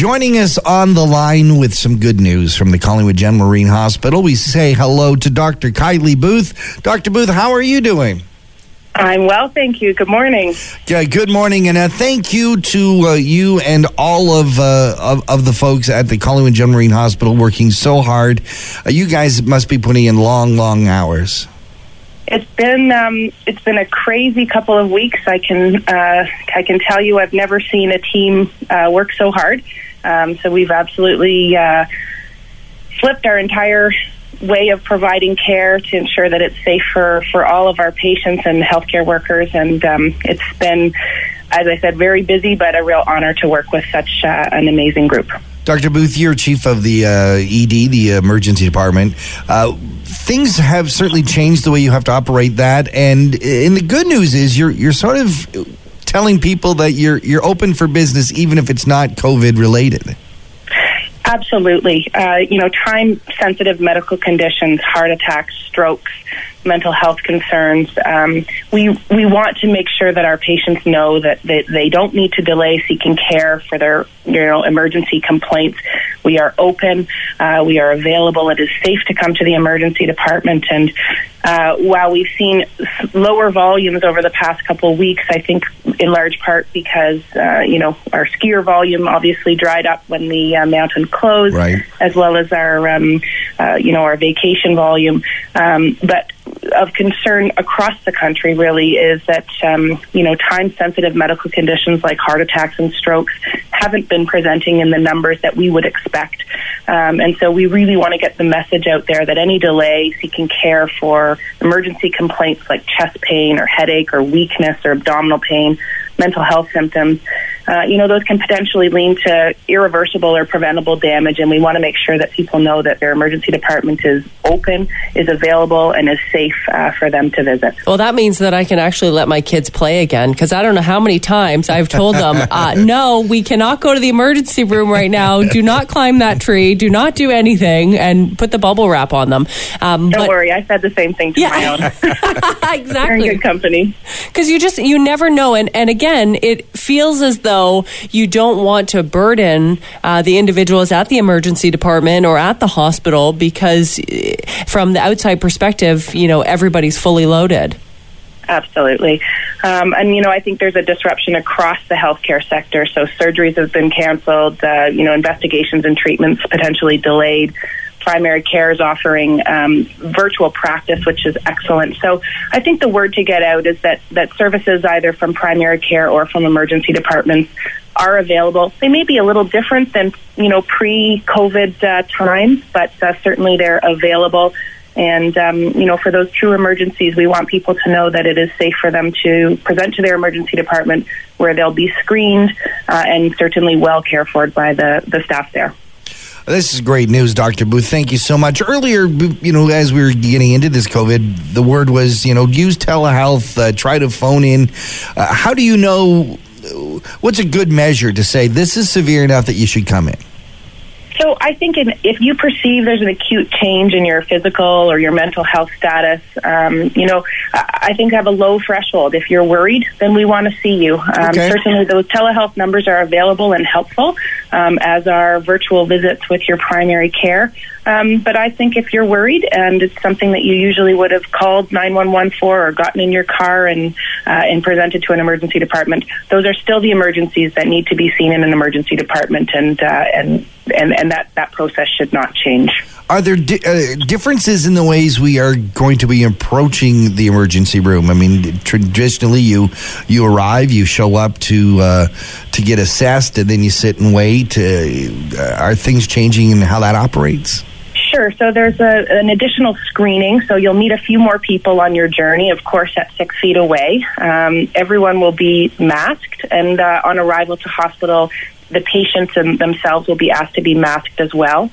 Joining us on the line with some good news from the Collingwood General Marine Hospital, we say hello to Dr. Kylie Booth. Dr. Booth, how are you doing? I'm well, thank you. Good morning. Yeah, good morning, and uh, thank you to uh, you and all of, uh, of, of the folks at the Collingwood General Marine Hospital working so hard. Uh, you guys must be putting in long, long hours. It's been um, it's been a crazy couple of weeks. I can uh, I can tell you I've never seen a team uh, work so hard. Um, so we've absolutely uh, flipped our entire way of providing care to ensure that it's safe for, for all of our patients and healthcare workers. And um, it's been, as I said, very busy, but a real honor to work with such uh, an amazing group. Dr. Booth, you're chief of the uh, ED, the emergency department. Uh, things have certainly changed the way you have to operate that, and and the good news is you're you're sort of telling people that you're you're open for business even if it's not COVID related. Absolutely. Uh, you know, time sensitive medical conditions, heart attacks, strokes, mental health concerns. Um, we we want to make sure that our patients know that they, they don't need to delay seeking care for their you know emergency complaints. We are open. Uh, we are available. It is safe to come to the emergency department. And uh, while we've seen lower volumes over the past couple of weeks, I think in large part because uh, you know our skier volume obviously dried up when the uh, mountain closed, right. as well as our um, uh, you know our vacation volume. Um, but of concern across the country really is that um, you know time sensitive medical conditions like heart attacks and strokes haven't been presenting in the numbers that we would expect um, and so we really want to get the message out there that any delay seeking care for emergency complaints like chest pain or headache or weakness or abdominal pain mental health symptoms, uh, you know, those can potentially lead to irreversible or preventable damage. And we want to make sure that people know that their emergency department is open, is available, and is safe uh, for them to visit. Well, that means that I can actually let my kids play again because I don't know how many times I've told them, uh, no, we cannot go to the emergency room right now. Do not climb that tree. Do not do anything and put the bubble wrap on them. Um, don't but, worry. I said the same thing to yeah. my own. exactly. You're in good company. Because you just, you never know. And, and again, again, it feels as though you don't want to burden uh, the individuals at the emergency department or at the hospital because, eh, from the outside perspective, you know, everybody's fully loaded. Absolutely. Um, and, you know, I think there's a disruption across the healthcare sector. So surgeries have been canceled, uh, you know, investigations and treatments potentially delayed primary care is offering um, virtual practice, which is excellent. So I think the word to get out is that, that services either from primary care or from emergency departments are available. They may be a little different than you know pre-COVID uh, times, but uh, certainly they're available. And um, you know, for those true emergencies, we want people to know that it is safe for them to present to their emergency department, where they'll be screened uh, and certainly well cared for by the the staff there. This is great news, Dr. Booth. Thank you so much. Earlier, you know, as we were getting into this COVID, the word was, you know, use telehealth, uh, try to phone in. Uh, how do you know what's a good measure to say this is severe enough that you should come in? So I think in, if you perceive there's an acute change in your physical or your mental health status, um, you know, I think have a low threshold. If you're worried, then we want to see you. Um, okay. Certainly, those telehealth numbers are available and helpful, um, as are virtual visits with your primary care. Um, but I think if you're worried and it's something that you usually would have called 911 for or gotten in your car and uh, and presented to an emergency department, those are still the emergencies that need to be seen in an emergency department, and uh, and and and that that process should not change. Are there di- uh, differences in the ways we are going to be approaching the emergency room? I mean, traditionally, you you arrive, you show up to uh, to get assessed, and then you sit and wait. Uh, are things changing in how that operates? Sure. So there's a, an additional screening. So you'll meet a few more people on your journey, of course, at six feet away. Um, everyone will be masked, and uh, on arrival to hospital, the patients and themselves will be asked to be masked as well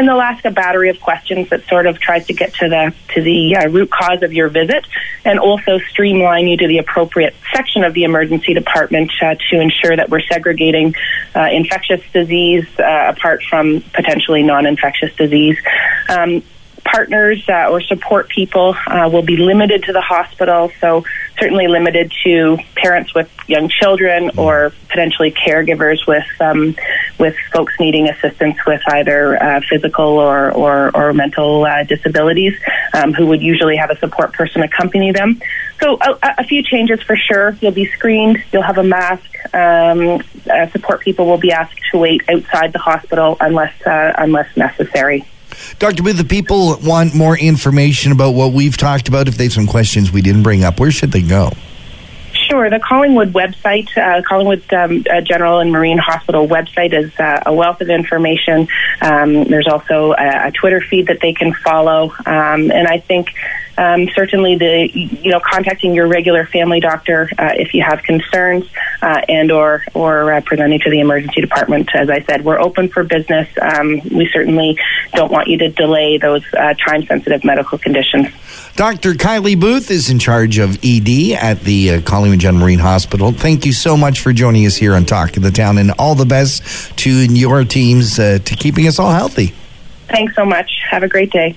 and they'll ask a battery of questions that sort of tries to get to the to the uh, root cause of your visit, and also streamline you to the appropriate section of the emergency department uh, to ensure that we're segregating uh, infectious disease uh, apart from potentially non-infectious disease. Um, partners uh, or support people uh, will be limited to the hospital, so certainly limited to parents with young children or potentially caregivers with um, with folks needing assistance with either uh, physical or or, or mental uh, disabilities, um, who would usually have a support person accompany them. So a, a, few changes for sure. You'll be screened. You'll have a mask. Um, uh, support people will be asked to wait outside the hospital unless uh, unless necessary. Dr. Booth, the people want more information about what we've talked about. If they have some questions we didn't bring up, where should they go? Sure. The Collingwood website, uh, Collingwood um, uh, General and Marine Hospital website, is uh, a wealth of information. Um, there's also a, a, Twitter feed that they can follow, um, and I think um, certainly the you know contacting your regular family doctor uh, if you have concerns uh, and or or uh, presenting to the emergency department. As I said, we're open for business. Um, we certainly don't want you to delay those time sensitive medical conditions. Dr. Kylie Booth is in charge of ED at the uh, Collingwood General Marine Hospital. Thank you so much for joining us here on Talk of the Town, and all the best to your teams uh, to keeping us all healthy. Thanks so much. Have a great day.